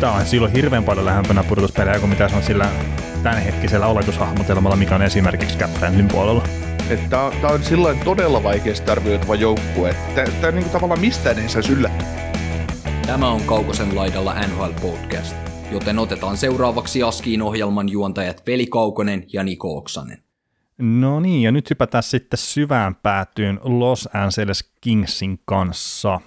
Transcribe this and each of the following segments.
Tämä on silloin hirveän paljon lähempänä pudotuspelejä kuin mitä se on sillä tämänhetkisellä oletushahmotelmalla, mikä on esimerkiksi Captainin puolella. Tämä on, tää on sillä todella vaikeasti arvioitava joukkue. Tämä niinku tavallaan mistään ei saisi yllättää. Tämä on Kaukosen laidalla NHL Podcast, joten otetaan seuraavaksi Askiin ohjelman juontajat Veli Kaukonen ja Niko Oksanen. No niin, ja nyt hypätään sitten syvään päätyyn Los Angeles Kingsin kanssa.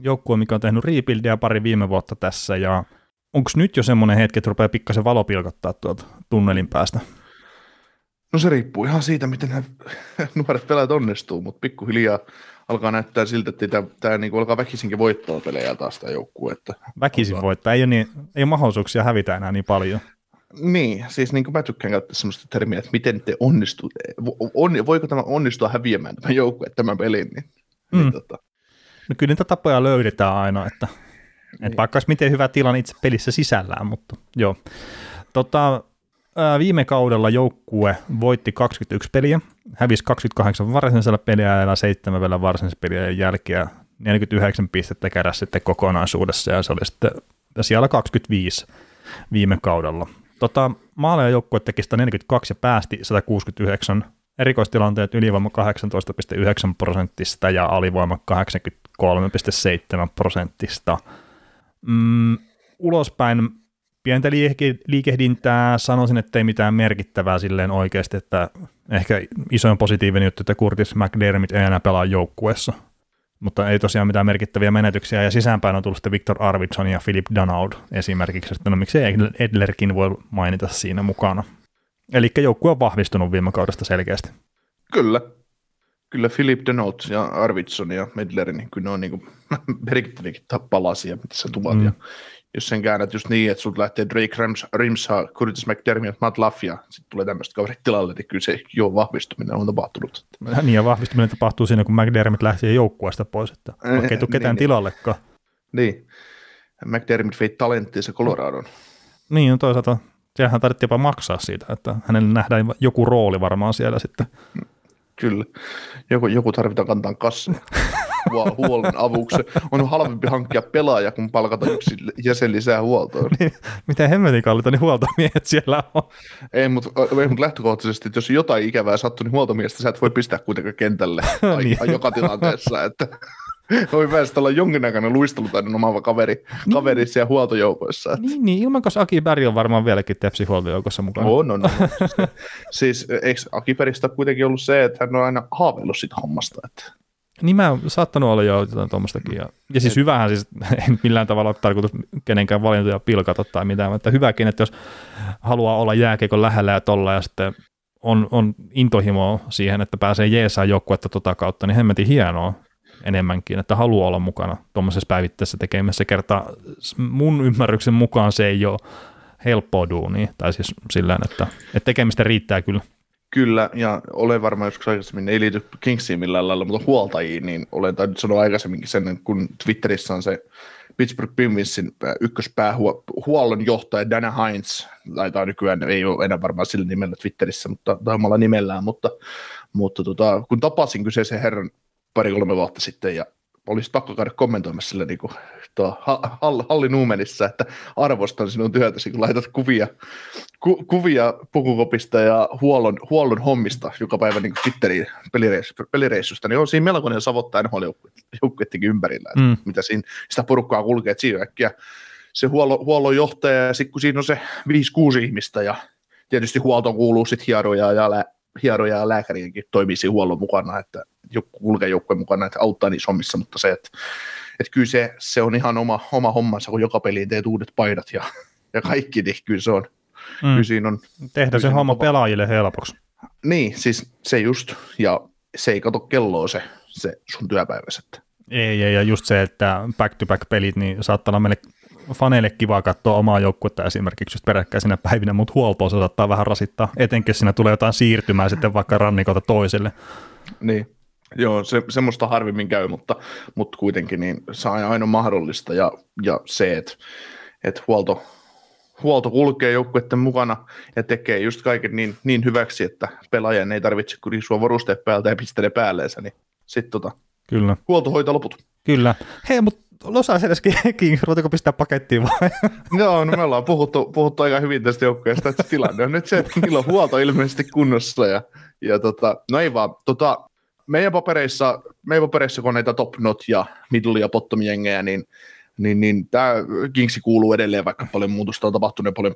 Joukkue, mikä on tehnyt rebuildia pari viime vuotta tässä, ja onko nyt jo semmoinen hetki, että rupeaa pikkasen valo pilkottaa tuolta tunnelin päästä? No se riippuu ihan siitä, miten nämä nuoret pelaajat onnistuu, mutta pikkuhiljaa alkaa näyttää siltä, että tämä, tämä niin alkaa väkisinkin voittaa pelejä taas tämä joukkue. Että Väkisin alkaa... voittaa, ei ole, niin, ei ole mahdollisuuksia hävitä enää niin paljon. Niin, siis niin kuin mä tykkään käyttää sellaista termiä, että miten te onnistutte, on, voiko tämä onnistua häviämään tämä joukkue tämän pelin, niin, Mm. niin tota, No kyllä niitä tapoja löydetään aina, että, Niin. vaikka olisi miten hyvä tilanne itse pelissä sisällään, mutta joo. Tota, viime kaudella joukkue voitti 21 peliä, hävisi 28 varsinaisella peliä ja 7 vielä varsinaisella peliä jälkeen, 49 pistettä keräsi sitten kokonaisuudessa ja se oli sitten siellä 25 viime kaudella. Tota, maaleja joukkue teki 142 ja päästi 169, erikoistilanteet ylivoima 18,9 prosenttista ja alivoima 83,7 prosenttista. Mm, ulospäin pientä liike- liikehdintää, sanoisin, että ei mitään merkittävää silleen oikeasti, että ehkä isoin positiivinen juttu, että Curtis McDermott ei enää pelaa joukkueessa, mutta ei tosiaan mitään merkittäviä menetyksiä, ja sisäänpäin on tullut sitten Victor Arvidsson ja Philip Danaud esimerkiksi, että no miksei Edlerkin voi mainita siinä mukana. Eli joukkue on vahvistunut viime kaudesta selkeästi. kyllä. Kyllä Philip Denot ja Arvidsson ja Medler, niin kyllä ne on niin merkittäviäkin palasia, mitä sä tuvat. Mm. Mm. Ja jos sen käännät just niin, että sulta lähtee Drake Rams, Rimsa, Curtis McDermott, Matt Luff ja sitten tulee tämmöistä kaverit tilalle, niin kyllä se jo vahvistuminen on tapahtunut. Niin, ja vahvistuminen tapahtuu siinä, kun McDermott lähti joukkueesta pois, että vaikka ei tule Niin, ketään niin. tilallekaan. Niin. McDermott vei talenttinsa Coloradon. Niin, no toisaalta sehän tarvittiin jopa maksaa siitä, että hänelle nähdään joku rooli varmaan siellä sitten. Kyllä. Joku, joku tarvitaan kantaa Huol- huollon avuksi. On halvempi hankkia pelaaja, kun palkata yksi jäsen lisää huoltoon. Niin, miten hemmetin kallita, niin huoltomiehet siellä on. Ei, mutta mut lähtökohtaisesti, että jos jotain ikävää sattuu, niin huoltomiestä sä et voi pistää kuitenkaan kentälle Niin. joka tilanteessa. Että voi päästä olla jonkinnäköinen luistelutaidon omaava kaveri, kaveri siellä huoltojoukoissa. Että. Niin, niin ilman, koska Aki Berg on varmaan vieläkin Tepsi huoltojoukossa mukana. On, on, on. siis eikö Akiperistä kuitenkin ollut se, että hän on aina haaveillut siitä hommasta, että Niin mä oon saattanut olla jo jotain tuommoistakin. Ja, ja siis hyvähän siis, en millään tavalla ole tarkoitus kenenkään valintoja pilkata tai mitään, mutta hyväkin, että jos haluaa olla jääkiekon lähellä ja tolla ja sitten on, on intohimoa siihen, että pääsee jeesaan joukkuetta tota kautta, niin hemmetin hienoa enemmänkin, että haluaa olla mukana tuommoisessa päivittäisessä tekemisessä kertaa. Mun ymmärryksen mukaan se ei ole helppoa duunia, tai siis sillä että, että tekemistä riittää kyllä. Kyllä, ja olen varmaan joskus aikaisemmin, ei liity Kingsiin millään lailla, mutta huoltajiin, niin olen tainnut sanoa aikaisemminkin sen, kun Twitterissä on se Pittsburgh Penguinsin äh, ykköspäähuollon johtaja Dana Hines, taitaa nykyään, ei ole enää varmaan sillä nimellä Twitterissä, mutta tai omalla nimellään, mutta, mutta tota, kun tapasin kyseisen herran pari-kolme vuotta sitten ja olisi pakko käydä kommentoimassa sille niin kuin, tuo Hall, Halli Nuumenissa, että arvostan sinun työtäsi, kun laitat kuvia, ku, kuvia pukukopista ja huollon, huollon hommista joka päivä niin Twitteriin pelireissu, pelireissusta, niin on siinä melkoinen savottaa NHL-joukkuettikin ympärillä, että Mm. mitä siinä sitä porukkaa kulkee, että siinä äkkiä se huollon, huollon johtaja ja sitten kun siinä on se 5-6 ihmistä ja tietysti huoltoon kuuluu sitten hieroja ja, lä, hieroja ja lääkäriäkin toimii siinä huollon mukana, että joku kulkee joukkueen mukana, että auttaa niissä hommissa, mutta se, että, että kyllä se, se on ihan oma, oma hommansa, kun joka peliin teet uudet paidat ja, ja kaikki, niin kyllä se on, mm. kyllä siinä on, Tehdä se homma pelaajille helpoksi. niin, siis se just, ja se ei kato kelloa se, se sun työpäivässä, että Ei, ei, ja just se, että back-to-back-pelit, niin saattaa olla meille faneille kiva katsoa omaa joukkuetta esimerkiksi just peräkkäisinä päivinä, mutta huoltoa se saattaa vähän rasittaa, etenkin jos siinä tulee jotain siirtymää sitten vaikka rannikolta toiselle. Niin. Joo, se, semmoista harvemmin käy, mutta, mutta kuitenkin niin se on aina mahdollista ja, ja se, että, että huolto, huolto kulkee joukkueiden mukana ja tekee just kaiken niin, niin hyväksi, että pelaajan ei tarvitse kurisua varusteet päältä ja pistää ne päälleensä, niin sitten tota, Kyllä. huolto hoitaa loput. Kyllä. Hei, mutta Los Angeles Kings, ruvetaanko pistää pakettiin vai? Joo, no me ollaan puhuttu, puhuttu aika hyvin tästä joukkueesta, että tilanne on nyt se, että niillä on huolto ilmeisesti kunnossa ja, ja tota, no ei vaan, tota, meidän papereissa, meidän papereissa kun on näitä top not ja middle ja bottom jengejä, niin niin, niin tämä Kingsi kuuluu edelleen, vaikka paljon muutosta on tapahtunut ja paljon,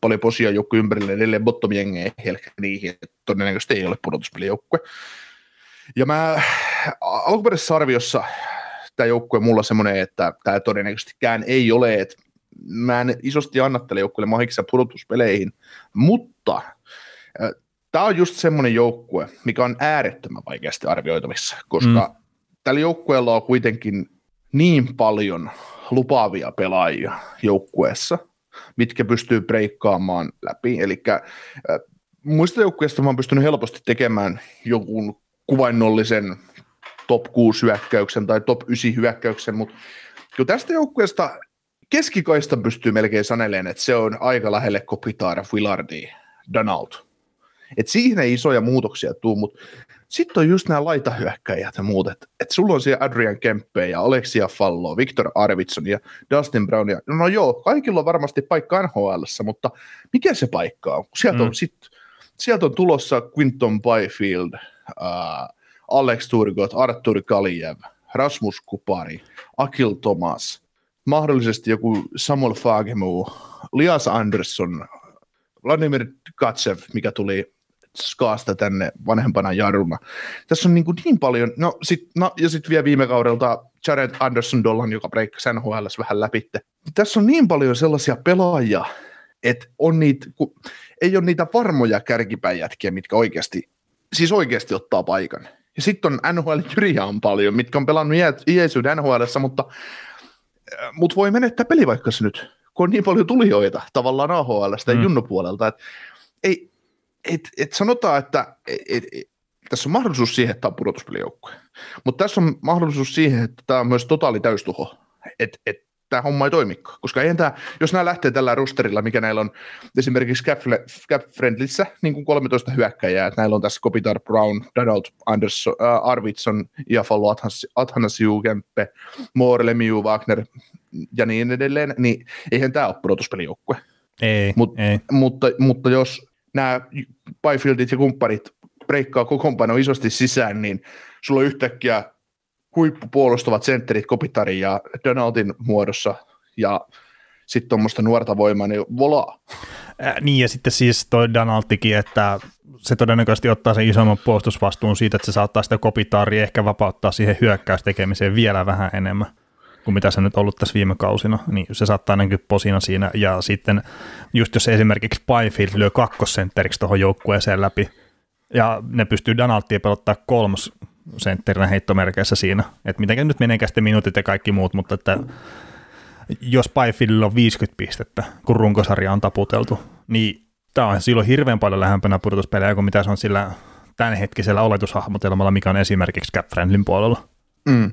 paljon posia joukku ympärille, edelleen bottom jengejä niihin, että todennäköisesti ei ole pudotuspelijoukkue. Ja mä alkuperäisessä arviossa tämä joukkue mulla semmoinen, että tämä todennäköisestikään ei ole, että mä en isosti anna tälle joukkueelle mahiksia pudotuspeleihin, mutta tämä on just semmoinen joukkue, mikä on äärettömän vaikeasti arvioitavissa, koska mm. tällä joukkueella on kuitenkin niin paljon lupaavia pelaajia joukkueessa, mitkä pystyy breikkaamaan läpi. Eli äh, muista joukkueesta mä oon pystynyt helposti tekemään jonkun kuvainnollisen top 6 hyökkäyksen tai top 9 hyökkäyksen, mutta kun tästä joukkueesta keskikaista pystyy melkein saneleen, että se on aika lähelle Kopitar, Willardi, Donald. Et siihen ei isoja muutoksia tuu, mutta sitten on just nämä laitahyökkäjät ja muut, että et sulla on siellä Adrian Kempe ja Alexia Fallo, Victor Arvidsson ja Dustin Brown. Ja, no joo, kaikilla on varmasti paikka nhl mutta mikä se paikka on? Sieltä on, mm. sit, sieltä on tulossa Quinton Byfield, uh, Alex Turgot, Artur Kaliev, Rasmus Kupari, Akil Thomas, mahdollisesti joku Samuel Fagemu, Lias Andersson, Vladimir Katsev, mikä tuli Skaasta tänne vanhempana jarruna. Tässä on niin, kuin niin paljon, no, sit, no ja sitten vielä viime kaudelta Jared Anderson Dollan, joka breikkasi NHL vähän läpi. Tässä on niin paljon sellaisia pelaajia, että on niitä, ei ole niitä varmoja kärkipäijätkiä, mitkä oikeasti, siis oikeasti ottaa paikan. Ja sitten on NHL Jyriä on paljon, mitkä on pelannut iäisyyden NHL, mutta, äh, mutta voi menettää pelivaikkansa nyt, kun on niin paljon tulijoita tavallaan AHL ja mm. junnupuolelta. Et ei, et, et sanotaan, että et, et, tässä on mahdollisuus siihen, että tämä on pudotuspelijoukkue. Mutta tässä on mahdollisuus siihen, että tämä on myös totaali täystuho. Että et, tämä homma ei toimi. Koska ei tämä, jos nämä lähtee tällä rosterilla, mikä näillä on esimerkiksi Cap, Cap Friendlissä, niin kuin 13 hyökkäjää, että näillä on tässä Kopitar, Brown, Donald, Anderson, äh, Arvidsson, Iafallo, Athanasiu, Kempe, Moore, Lemieux, Wagner ja niin edelleen, niin eihän tämä ole pudotuspelijoukkue. Ei, Mut, ei. Mutta, mutta jos nämä Byfieldit ja kumppanit breikkaa kokoonpano isosti sisään, niin sulla on yhtäkkiä huippupuolustavat sentterit Kopitarin ja Donaldin muodossa ja sitten tuommoista nuorta voimaa, niin vola. Äh, niin ja sitten siis toi Donaldikin, että se todennäköisesti ottaa sen isomman puolustusvastuun siitä, että se saattaa sitä Kopitaria ehkä vapauttaa siihen hyökkäystekemiseen vielä vähän enemmän kuin mitä se nyt ollut tässä viime kausina, niin se saattaa näkyä posina siinä, ja sitten just jos esimerkiksi Byfield lyö kakkosentteriksi tuohon joukkueeseen läpi, ja ne pystyy Donaldia pelottaa kolmos sentterinä heittomerkeissä siinä, että miten nyt meneekään sitten minuutit ja kaikki muut, mutta että jos Byfieldilla on 50 pistettä, kun runkosarja on taputeltu, niin tämä on silloin hirveän paljon lähempänä pudotuspelejä kuin mitä se on sillä tämänhetkisellä oletushahmotelmalla, mikä on esimerkiksi Cap Friendlin puolella. Mm.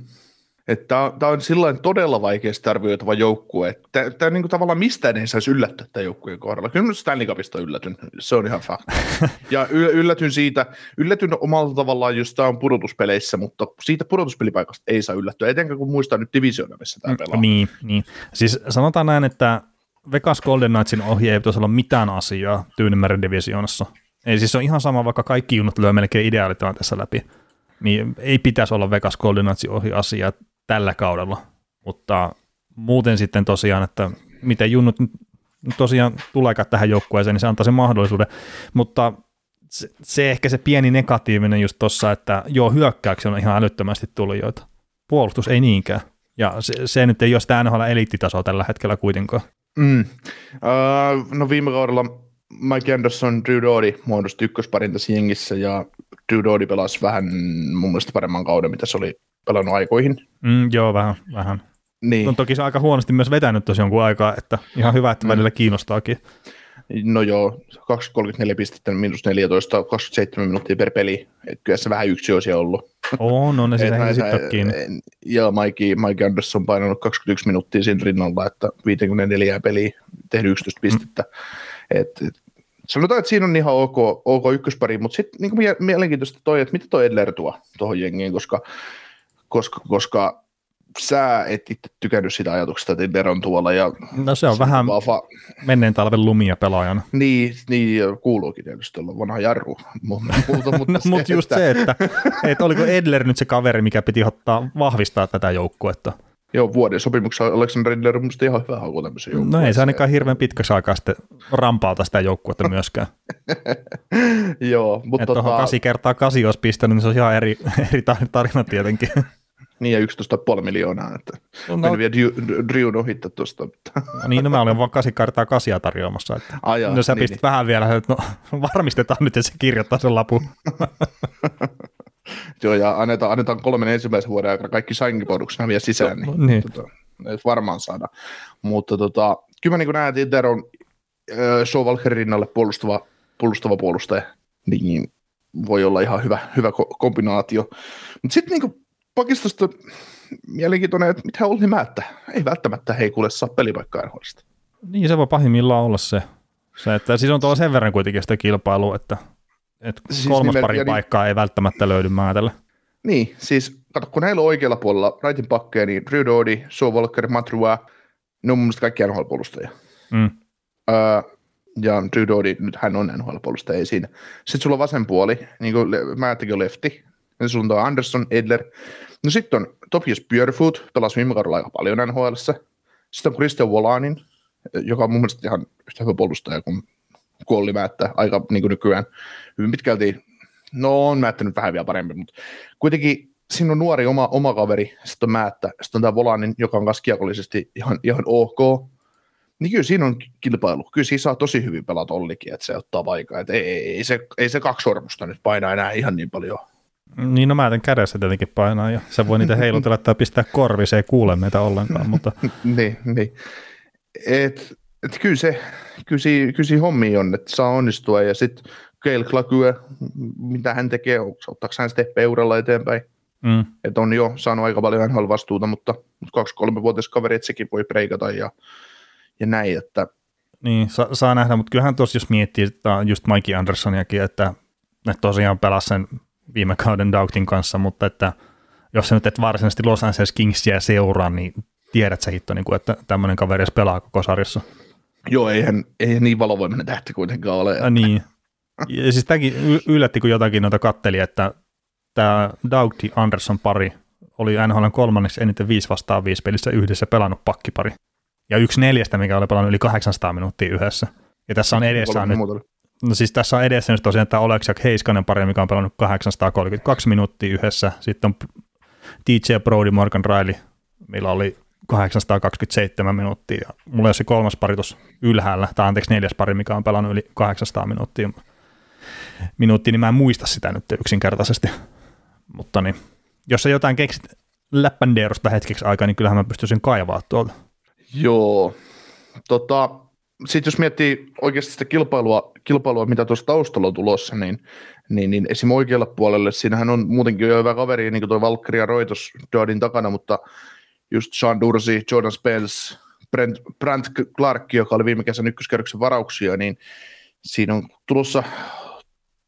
Tämä on silloin todella vaikeasti arvioitava joukkue. Tämä niin tavallaan mistään ei saisi yllättyä tämän joukkueen kohdalla. Kyllä Stanley Cupista yllätyn, se on ihan fakta. ja yllätyn siitä, yllätyn omalla tavallaan, jos tämä on pudotuspeleissä, mutta siitä pudotuspelipaikasta ei saa yllättyä, etenkään kun muistaa nyt divisioona, missä tämä pelaa. Niin, niin. Siis sanotaan näin, että Vegas Golden Knightsin ohi ei pitäisi olla mitään asiaa Tyynemeren divisioonassa. Ei siis se on ihan sama, vaikka kaikki junut lyö melkein ideaalitilanteessa läpi. Niin ei pitäisi olla Vegas Golden Knightsin ohi asiaa tällä kaudella, mutta muuten sitten tosiaan, että miten junnut tosiaan tuleekaan tähän joukkueeseen, niin se antaa sen mahdollisuuden, mutta se, se ehkä se pieni negatiivinen just tuossa, että joo, hyökkäyksiä on ihan älyttömästi tulijoita. Puolustus ei niinkään. Ja se, se nyt ei ole sitä NHL eliittitasoa tällä hetkellä kuitenkaan. Mm. Uh, no viime kaudella Mike Anderson, Drew Doughty muodosti ykkösparin tässä jengissä ja Drew Doughty pelasi vähän mun mielestä paremman kauden, mitä se oli pelannut aikoihin. Mm, joo, vähän. vähän. Niin. No toki se on aika huonosti myös vetänyt tosiaan jonkun aikaa, että ihan hyvä, että välillä kiinnostaakin. No joo, 234 pistettä, miinus 14, 27 minuuttia per peli. Et kyllä se vähän yksi olisi ollut. On, on ne sitä sitten. Ja Mike, Mike Anderson on painanut 21 minuuttia siinä rinnalla, että 54 peliä, tehnyt 11 pistettä. Et, et, sanotaan, että siinä on ihan ok, ok ykköspari, mutta sitten niin mie- mielenkiintoista toi, että mitä toi Edler tuo tuohon jengiin, koska, koska, koska sä et itse tykännyt sitä ajatuksesta, että Edler on tuolla. Ja No se on vähän fa- menneen talven lumia pelaajana. niin, niin, kuuluukin tietysti olla vanha jarru, mutta, mutta, No, mutta just se, että, että oliko Edler nyt se kaveri, mikä piti ottaa vahvistaa tätä joukkuetta. Joo, vuoden sopimuksessa Alexander Edler on musta ihan hyvä haku tämmöisen No ei se ainakaan hirveän pitkäksi aikaa sitten rampauta sitä joukkuetta myöskään. Joo, mutta Että tuohon tota, 8 kertaa 8 olisi pistänyt, niin se on ihan eri, eri tar- tarina tietenkin. Niin ja 11,5 miljoonaa, että No, no, vielä Drew- Drewn ohittaa tuosta. Mutta. niin, no mä olin vaan 8 kertaa 8 tarjoamassa. Että. Ai jaa, no sä niin, pistit vähän vielä, että no varmistetaan nyt, että se kirjoittaa sen lapun. Joo, ja annetaan, annetaan kolmen ensimmäisen vuoden aikana kaikki sainkipoduksena vielä sisään, niin, No, niin. Tota, et varmaan saada. Mutta tota, kyllä mä niin näen, että Inter on äh, Showalkerin rinnalle puolustava, puolustava puolustaja, niin voi olla ihan hyvä, hyvä ko- kombinaatio. Mutta sitten niin pakistosta mielenkiintoinen, että mitä Olli Määttä, ei välttämättä hei kuule saa pelipaikkaa NHLista. Niin se voi pahimmillaan olla se. se että siis on tuolla sen verran kuitenkin sitä kilpailua, että, että Siis kolmas nimen- pari niin- paikkaa ei välttämättä löydy määtellä. Niin, siis kato, kun näillä on oikealla puolella raitin pakkeja, niin Drew Joe Walker, Matrua, ne on mun mielestä kaikki NHL-puolustajia. Mm. Öö, ja Drew Doughty, nyt hän on NHL-puolustaja, ei siinä. Sitten sulla on vasen puoli, niin kuin Määttäkin on lefti. On Anderson, Edler. No sitten on Topias Björfoot, pelasi viime kaudella aika paljon nhl Sitten on Christian Wolanin, joka on mun mielestä ihan yhtä hyvä puolustaja kuin kuolli Määttä, aika niin kuin nykyään. Hyvin pitkälti, no on Määttänyt vähän vielä paremmin, mutta kuitenkin siinä on nuori oma, oma kaveri, sitten on Määttä, sitten on tämä Volanin, joka on kiekollisesti ihan, ihan ok, niin kyllä siinä on kilpailu. Kyllä siinä saa tosi hyvin pelata Ollikin, että se ottaa paikaa. Että ei, ei, ei, se, ei se kaksi sormusta nyt painaa enää ihan niin paljon. Niin no määtän kädessä tietenkin painaa ja se voi niitä heilutella tai pistää korvi, se ei kuule meitä ollenkaan, mutta niin, niin. Et, et kyllä, se, siinä hommia on, että saa onnistua. Ja sitten Klakyö, mitä hän tekee, ottaako hän steppejä uralla eteenpäin. mm, Että on jo saanut aika paljon NHL vastuuta, mutta kaksi-kolme-vuotias kaveri, että sekin voi preikata ja, ja näin, että niin sa- saa nähdä, mutta kyllähän tuossa jos miettii että just Mikey Andersoniakin, että ne tosiaan pelasi sen viime kauden Dougtin kanssa, mutta että jos sä nyt et varsinaisesti Los Angeles Kingsia seuraa, niin tiedät sä hitto, niin kuin, että tämmöinen kaveri edes pelaa koko sarjassa. joo, eihän, eihän niin valovoimainen tähti kuitenkaan ole. Ja niin. Ja siis tämäkin yllätti, kun jotakin noita katteli, että tämä Doughty Anderson pari oli NHL kolmanneksi eniten 5 vastaan 5 pelissä yhdessä pelannut pakkipari. Ja yksi neljästä, mikä oli pelannut yli 800 minuuttia yhdessä. Ja tässä on edessä nyt. No siis tässä on edessä nyt tosiaan tämä Oleksiak Heiskanen pari, mikä on pelannut 832 minuuttia yhdessä. Sitten on DJ Brody Morgan Riley, millä oli 827 minuuttia. Ja mulla ole se kolmas pari tuossa ylhäällä, tai anteeksi neljäs pari, mikä on pelannut yli 800 minuuttia. Minuuttia, niin mä en muista sitä nyt yksinkertaisesti. Mutta niin, jos sä jotain keksit läppändeerosta hetkeksi aikaa, niin kyllähän mä pystyisin kaivaa tuolta. Joo. Tota, sitten jos miettii oikeasti sitä kilpailua, kilpailua mitä tuossa taustalla on tulossa, niin, niin, niin esim. oikealla puolelle, siinähän on muutenkin jo hyvä kaveri, niin kuin tuo Valkyria ja Roitos Dodin takana, mutta just Sean Dursi, Jordan Spence, Brent, Brent Clark, joka oli viime kesän ykköskerroksen varauksia, niin siinä on tulossa,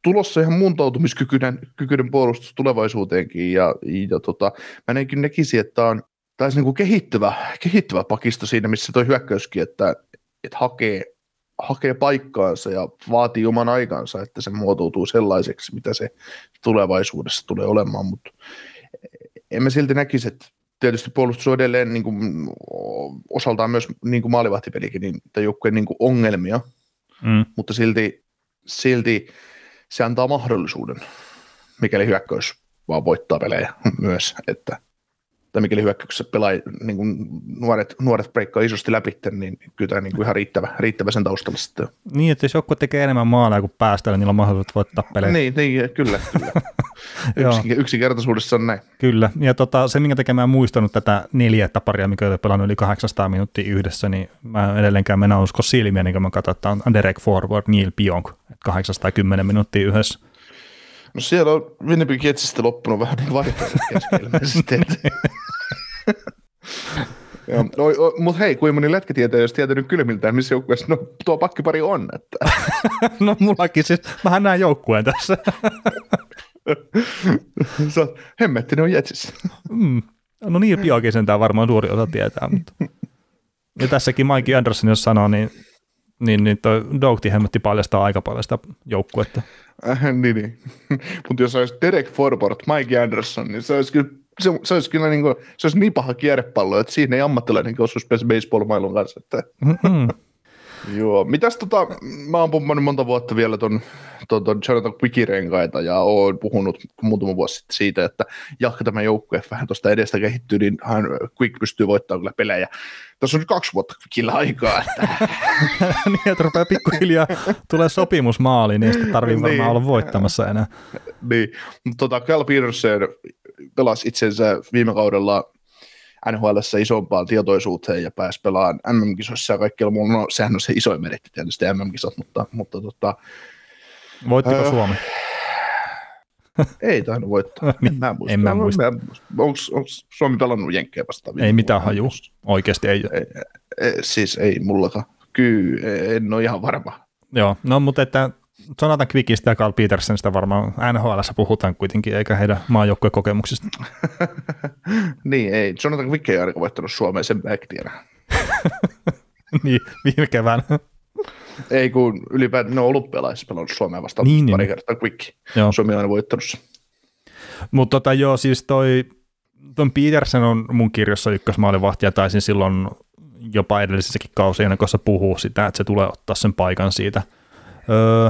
tulossa ihan muuntautumiskykyinen kykyinen puolustus tulevaisuuteenkin, ja, ja tota, mä näinkin näkisin, että on taisi niin kuin kehittyvä, kehittyvä pakisto siinä, missä tuo hyökkäyskin, että, että hakee, hakee paikkaansa ja vaatii oman aikansa, että se muotoutuu sellaiseksi, mitä se tulevaisuudessa tulee olemaan, mutta en mä silti näkisi, että tietysti puolustus on edelleen niin kuin, osaltaan myös niin kuin maalivahtipelikin, niin, tai joukkueen niin kuin ongelmia, Mm. mutta silti, silti se antaa mahdollisuuden, mikäli hyökkäys vaan voittaa pelejä myös, että tai mikäli hyökkäyksessä pelaa niin kuin nuoret, nuoret breikkaa isosti läpi, niin kyllä tämä niin kuin ihan riittävä, riittävä sen taustalla sitten. Niin, että jos joku tekee enemmän maaleja kuin päästä, niin niillä on mahdollisuus voittaa pelejä. Niin, niin kyllä, kyllä. Yksi, yksinkertaisuudessa on näin. Kyllä, ja tota, se minkä takia mä en muistanut tätä neljättä paria, mikä oli pelannut yli 800 minuuttia yhdessä, niin mä edelleenkään mennä usko silmiä, niin kun mä katson, että on Derek Forward, Neil Pionk, 810 minuuttia yhdessä. No siellä on Winnipeg Jetsistä loppunut vähän niin no, mutta hei, kuinka moni lätkätietäjä olisi tietänyt kylmiltään, missä joukkueessa no, tuo pakkipari on. Että. no mullakin siis, mähän näen joukkueen tässä. Sä oot, hemmetti, ne on Jetsissä. mm. No niin, Piokin sentään varmaan suuri osa tietää. Mutta. Ja tässäkin Mike Anderson, jos sanoo, niin, niin, niin toi Doughty hemmetti paljastaa aika paljon sitä joukkuetta. Äh, niin, niin. mutta jos olisi Derek Forbort, Mike Anderson, niin se olisi kyllä se, se olisi kyllä niin, kuin, se olisi niin paha kierrepallo, että siinä ei ammattilainen osuisi baseball-mailun kanssa. Että. Mm-hmm. Joo, mitäs tota, mä oon pummannut monta vuotta vielä ton, ton, ton Jonathan Quickin renkaita ja oon puhunut muutama vuosi sitten siitä, että jahka tämä joukkue vähän tuosta edestä kehittyy, niin hän Quick pystyy voittamaan kyllä pelejä. Tässä on nyt kaksi vuotta Quickillä aikaa. Että... niin, että rupeaa pikkuhiljaa tulee sopimusmaali, niin sitten tarvii varmaan niin. olla voittamassa enää. niin, mutta tota, Cal Peterson pelasi itsensä viime kaudella nhl isompaan tietoisuuteen ja pääsi pelaamaan MM-kisoissa ja kaikkialla muulla. No, sehän on se isoin meritti tietysti MM-kisat, mutta, mutta tota, Voittiko äh, Suomi? Ei tainnut voittaa. Niin, en mä muista. En mä muista. Onko, onko Suomi pelannut Jenkkejä vastaan? Ei mitään haju. Oikeasti ei. ei, ei. Siis ei mullakaan. Kyllä, en ole ihan varma. Joo, no mutta että Jonathan Quickistä ja Carl Petersenistä varmaan nhl puhutaan kuitenkin, eikä heidän maajoukkueen kokemuksista. niin, ei. Jonathan Quick ei ainakaan voittanut Suomeen, sen mä niin, viime kevään. ei, kun ylipäätään ne on olympialaisissa pelannut Suomeen vastaan niin, pari niin. kertaa Quick. Joo. Suomi on aina voittanut Mutta tota, joo, siis toi, ton Petersen on mun kirjassa ykkösmaalivahti ja taisin silloin jopa edellisessäkin kausi ennen kuin se puhuu sitä, että se tulee ottaa sen paikan siitä – Öö,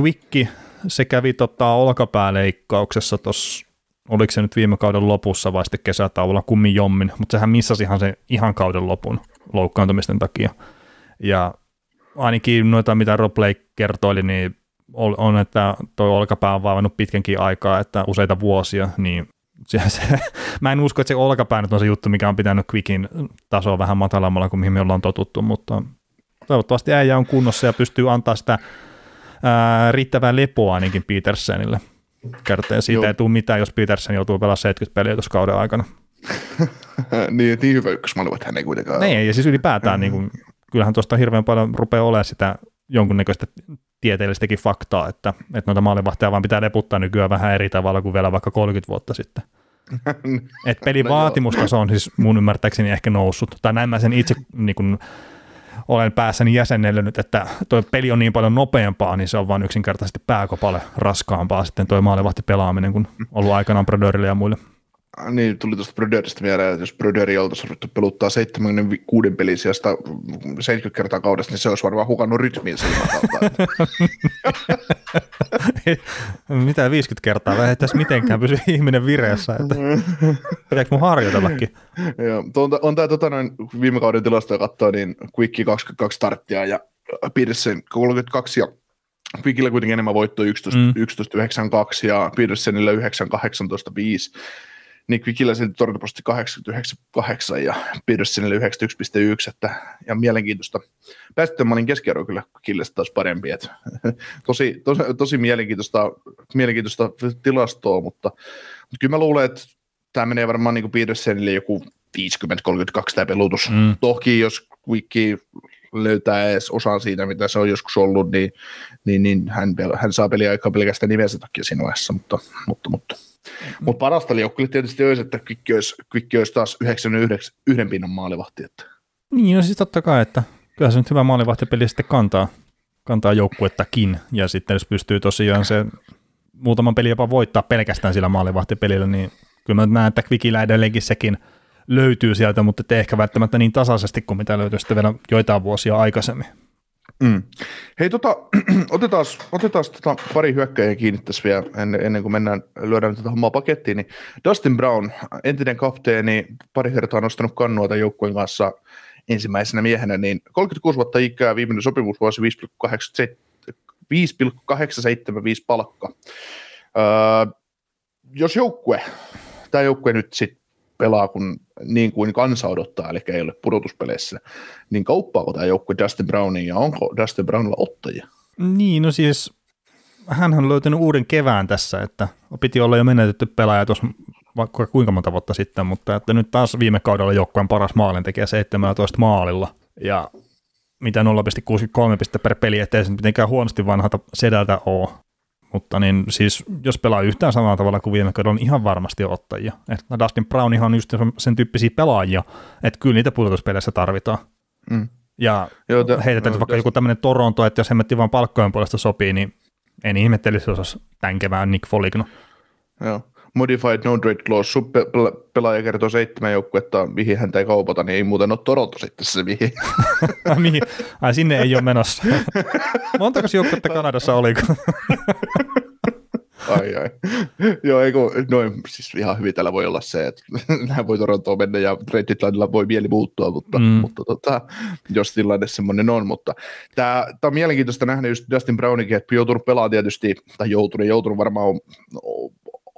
Quickki, se kävi tota olkapääleikkauksessa tuossa, oliko se nyt viime kauden lopussa vai sitten kesätauolla kummin jommin, mutta sehän missasi ihan se ihan kauden lopun loukkaantumisten takia. Ja ainakin noita, mitä Rob Blake kertoili, niin on, että tuo olkapää on vaivannut pitkänkin aikaa, että useita vuosia, niin se, se, mä en usko, että se olkapää nyt on se juttu, mikä on pitänyt Quickin tasoa vähän matalammalla kuin mihin me ollaan totuttu, mutta toivottavasti äijä on kunnossa ja pystyy antaa sitä ää, riittävää lepoa ainakin Petersenille. Kertoo siitä Joo. ei tule mitään, jos Petersen joutuu pelaamaan 70 peliä tuossa kauden aikana. niin, niin hyvä ykkösmaailma, hän ei kuitenkaan Niin, ja siis ylipäätään, niin kuin, kyllähän tuosta hirveän paljon rupeaa olemaan sitä jonkunnäköistä tieteellistäkin faktaa, että, että noita maalivahtia vaan pitää leputtaa nykyään vähän eri tavalla kuin vielä vaikka 30 vuotta sitten. Et pelin no vaatimustaso on siis mun ymmärtääkseni ehkä noussut, tai näin mä sen itse niin kuin, olen päässäni jäsennellyt, että tuo peli on niin paljon nopeampaa, niin se on vain yksinkertaisesti pääkopalle raskaampaa sitten tuo maalivahti pelaaminen, kun ollut aikanaan Brodörille ja muille. Niin, tuli tuosta Broderista mieleen, että jos Broderi oltaisiin ruvettu peluttaa 76 pelin sijasta 70 kertaa kaudesta, niin se olisi varmaan hukannut rytmiin sen Mitä 50 kertaa? Ei tässä mitenkään pysy ihminen vireessä, että pitääkö mun harjoitellakin? Joo, on, on tämä tota, noin, viime kauden tilastoja katsoa, niin Quick 22 starttia ja Peterson 32 ja Quickillä kuitenkin enemmän voittoa 11, mm. 11 92 ja Petersonilla 9 18 5 niin Quickillä silti torjuntaprosentti 89 ja Petersonille 91,1, että, ja mielenkiintoista. Päästöttömän keskiarvo kyllä Quickille taas parempi, että, tosi, tosi, tosi mielenkiintoista, mielenkiintoista tilastoa, mutta, mutta kyllä mä luulen, että tämä menee varmaan niin Petersonille joku 50-32 tämä pelutus. Mm. Toki jos Quick löytää edes osan siitä, mitä se on joskus ollut, niin, niin, niin hän, hän saa peliaikaa pelkästään nimensä takia siinä vaiheessa, mutta, mutta, mutta mutta parasta liukkeli tietysti olisi, että Kvikki olisi, Kvikki olisi taas 99 yhden pinnan maalivahti. Että. Niin, no siis totta kai, että kyllä se nyt hyvä maalivahtipeli sitten kantaa, kantaa joukkuettakin, ja sitten jos pystyy tosiaan se muutaman peli jopa voittaa pelkästään sillä maalivahtipelillä, niin kyllä mä näen, että Kvikillä edelleenkin sekin löytyy sieltä, mutta ei ehkä välttämättä niin tasaisesti kuin mitä löytyy sitten vielä joitain vuosia aikaisemmin. Mm. Hei, tota, otetaan, otetaan tota pari hyökkäjää kiinni tässä vielä ennen, ennen kuin mennään, lyödään tätä hommaa pakettiin. Niin Dustin Brown, entinen kapteeni, pari kertaa nostanut kannua tämän joukkueen kanssa ensimmäisenä miehenä, niin 36 vuotta ikää, viimeinen sopimusvuosi 5,875 palkka. Öö, jos joukkue, tämä joukkue nyt sitten pelaa kun, niin kuin kansa odottaa, eli ei ole pudotuspeleissä, niin kauppaako tämä joukkue Dustin Brownin ja onko Dustin Brownilla ottajia? Niin, no siis hän on löytänyt uuden kevään tässä, että piti olla jo menetetty pelaaja tuossa vaikka kuinka monta vuotta sitten, mutta että nyt taas viime kaudella joukkueen paras maalintekijä 17 maalilla ja mitä 0,63 pistettä per peli, ettei se mitenkään huonosti vanhalta sedältä ole. Mutta niin siis, jos pelaa yhtään samalla tavalla kuin viime kaudella, on ihan varmasti ottajia. Että Dustin Brown ihan on just sen tyyppisiä pelaajia, että kyllä niitä pudotuspeleissä tarvitaan. Mm. Ja Joo, te, heitetään no, vaikka tästä. joku tämmöinen Toronto, että jos hemmetti vaan palkkojen puolesta sopii, niin en ihmettelisi, jos olisi tämän kevään Nick Foligno. Joo. Modified no trade clause, pelaaja kertoo seitsemän joukkuetta, mihin häntä ei kaupata, niin ei muuten ole Toronto sitten se mihin. mihin? Ai sinne ei ole menossa. Montako joukkuetta Kanadassa oli? ai ai. Joo, ei kun, noin, siis ihan hyvin täällä voi olla se, että nämä voi Torontoon mennä ja trade voi mieli muuttua, mutta, mm. mutta tota, jos tilanne semmoinen on, mutta tämä, tämä on mielenkiintoista nähdä just Dustin Brownikin, että joutunut pelaamaan tietysti, tai joutunut, joutunut varmaan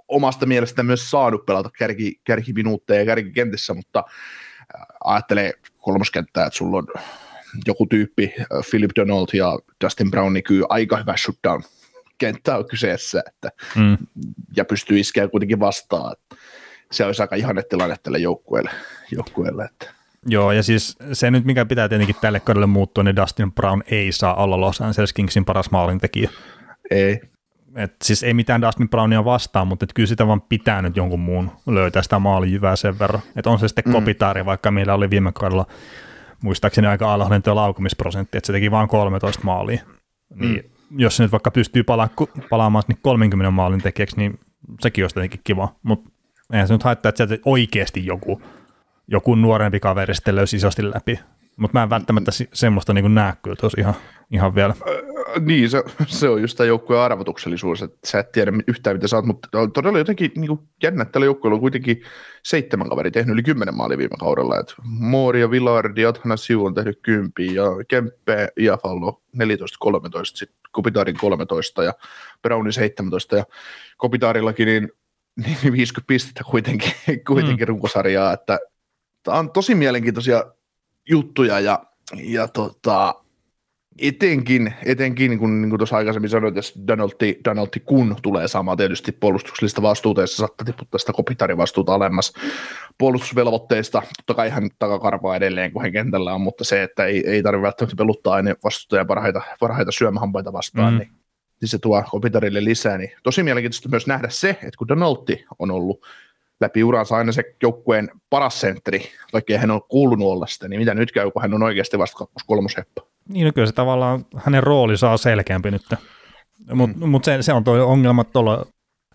omasta mielestä myös saanut pelata kärki, kärkiminuutteja ja kärkikentissä, mutta äh, ajattelee kolmoskenttää, että sulla on joku tyyppi, äh, Philip Donald ja Dustin Brown, niin kyllä aika hyvä shutdown kenttä on kyseessä, että, mm. ja pystyy iskeä kuitenkin vastaan. Että se olisi aika ihanne tilanne tälle joukkueelle. joukkueelle että. Joo, ja siis se nyt, mikä pitää tietenkin tälle kaudelle muuttua, niin Dustin Brown ei saa olla Los Angeles Kingsin paras maalintekijä. Ei, et siis ei mitään Dustin Brownia vastaan, mutta et kyllä sitä vaan pitää nyt jonkun muun löytää sitä maalijyvää sen verran. Että on se sitten mm. kopitaari, vaikka meillä oli viime kaudella muistaakseni aika alhainen tuo laukumisprosentti, että se teki vain 13 maalia. Mm. Niin jos se nyt vaikka pystyy pala- palaamaan niin 30 maalin tekijäksi, niin sekin olisi tietenkin kiva. Mutta eihän se nyt haittaa, että sieltä oikeasti joku, joku nuorempi kaveri sitten löysi isosti läpi. Mutta mä en välttämättä semmoista niin näe kyllä tuossa ihan, ihan vielä niin, se, se on just tämä joukkueen arvotuksellisuus, että sä et tiedä yhtään mitä saat, mutta todella jotenkin niin kuin jännä, että tällä joukkueella on kuitenkin seitsemän kaveri tehnyt yli kymmenen maalia viime kaudella, että Moori ja Villardi ja Siu on tehnyt kympi ja Kempe ja Fallo 14-13, sitten Kopitarin 13 ja Brownin 17 ja Kopitarillakin niin, niin 50 pistettä kuitenkin, kuitenkin mm. runkosarjaa, että tämä on tosi mielenkiintoisia juttuja ja, ja tota, etenkin, etenkin kun niin kuin tuossa aikaisemmin sanoit, että Donaldi, Donaldi kun tulee saamaan tietysti puolustuksellista vastuuta, jos saattaa tiputtaa sitä kopitarivastuuta alemmas puolustusvelvoitteista, totta kai hän takakarvaa edelleen, kun hän kentällä on, mutta se, että ei, ei tarvitse välttämättä peluttaa aina vastustajan parhaita, parhaita syömähampaita vastaan, mm. niin, niin se tuo kopitarille lisää, niin tosi mielenkiintoista myös nähdä se, että kun Donaldi on ollut läpi uransa aina se joukkueen paras sentteri, vaikka hän on kuulunut olla sitä, niin mitä nyt käy, kun hän on oikeasti vasta kakkos-kolmosheppa. Niin, no kyllä se tavallaan, hänen rooli saa selkeämpi nyt. Mutta mm. mut se, se, on tuo ongelma, tuolla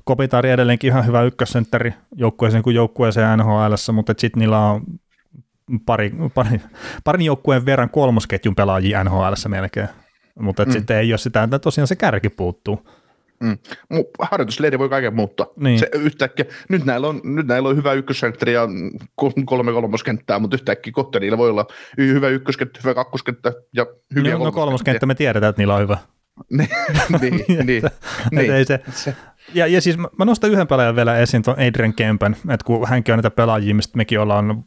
Kopitaari edelleenkin ihan hyvä ykkössentteri joukkueeseen kuin joukkueeseen NHL, mutta sitten niillä on pari, pari, parin joukkueen verran kolmosketjun pelaajia NHL melkein. Mutta mm. sitten ei ole sitä, että tosiaan se kärki puuttuu. Mm. Harjoitusleiri voi kaiken muuttaa. Niin. Se yhtäkkiä, nyt, näillä on, nyt näillä on hyvä ykkössentteri ja kolme kolmoskenttää, mutta yhtäkkiä kohta niillä voi olla hyvä ykköskenttä, hyvä kakkoskenttä ja hyviä no, no kolmoskenttä me tiedetään, että niillä on hyvä. niin, niin, niin, niin. Ei se. se. Ja, ja siis mä nostan yhden pelaajan vielä esiin, tuon Adrian Kempen, että kun hänkin on näitä pelaajia, mistä mekin ollaan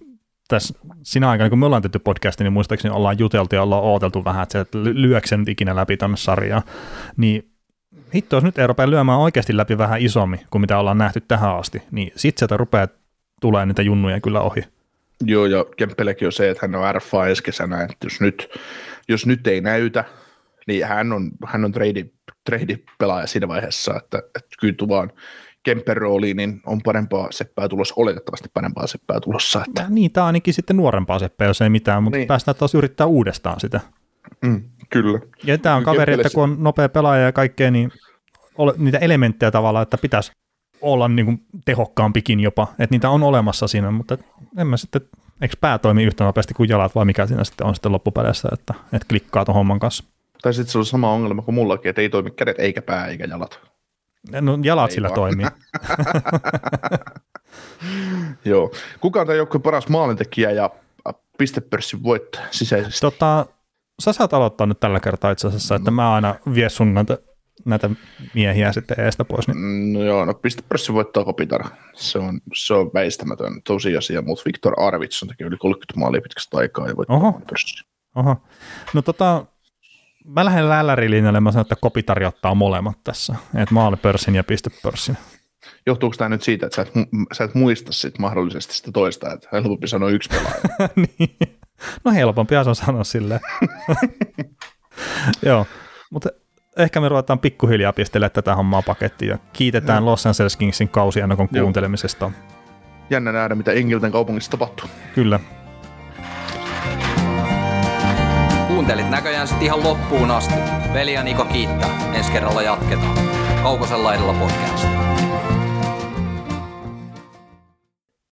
tässä sinä aikana, kun me ollaan tehty podcasti, niin muistaakseni ollaan juteltu ja ollaan ooteltu vähän, että se lyökö nyt ikinä läpi tänne sarjaan, niin hitto, jos nyt ei rupea lyömään oikeasti läpi vähän isommin kuin mitä ollaan nähty tähän asti, niin sitten sieltä rupeaa tulee niitä junnuja kyllä ohi. Joo, ja Kemppelekin on se, että hän on RFA ensi kesänä, että jos nyt, jos nyt ei näytä, niin hän on, hän on trade, trade pelaaja siinä vaiheessa, että, että kyllä vaan Kempen rooliin, niin on parempaa seppää tulossa, oletettavasti parempaa seppää tulossa. Että. Niin, tämä ainakin sitten nuorempaa seppää, jos ei mitään, mutta niin. päästään taas yrittää uudestaan sitä. Mm, kyllä. Ja tämä on kaveri, että kun on nopea pelaaja ja kaikkea, niin ole, niitä elementtejä tavallaan, että pitäisi olla niin kuin tehokkaampikin jopa, että niitä on olemassa siinä, mutta en mä sitten, eikö pää toimi yhtä nopeasti kuin jalat vai mikä siinä sitten on sitten loppupeleissä, että, että klikkaa tuon homman kanssa? Tai sitten se on sama ongelma kuin mullakin, että ei toimi kädet eikä pää eikä jalat. No jalat Ei sillä vaan. toimii. Joo. Kuka on tämän joukkueen paras maalintekijä ja pistepörssin voittaja sisäisesti? Tota, sä saat aloittaa nyt tällä kertaa itse asiassa, että mä aina vie sun näitä, näitä miehiä sitten eestä pois. Niin. No joo, no pistepörssin voittaa Kopitar. Se on, se on väistämätön tosiasia, mutta Viktor Arvidsson teki yli 30 maalia pitkästä aikaa ja voittaa Oho. Oho. No tota, mä lähden lällärilinjalle, mä sanon, että Kopitari ottaa molemmat tässä. Että maalipörssin ja pistepörssin. Johtuuko tämä nyt siitä, että sä et, sä et muista sit mahdollisesti sitä toista, että helpompi sanoa yksi pelaaja? niin. No helpompihan se on sanoa silleen. Joo, mutta ehkä me ruvetaan pikkuhiljaa pistellä tätä hommaa pakettiin ja kiitetään Los Angeles Kingsin kausiennakon Joo. kuuntelemisesta. Jännä nähdä, mitä Engelten kaupungissa tapahtuu. Kyllä. Kuuntelit näköjään sit ihan loppuun asti. Veli ja Niko kiittää. Ensi kerralla jatketaan. Kaukosen laidalla podcast.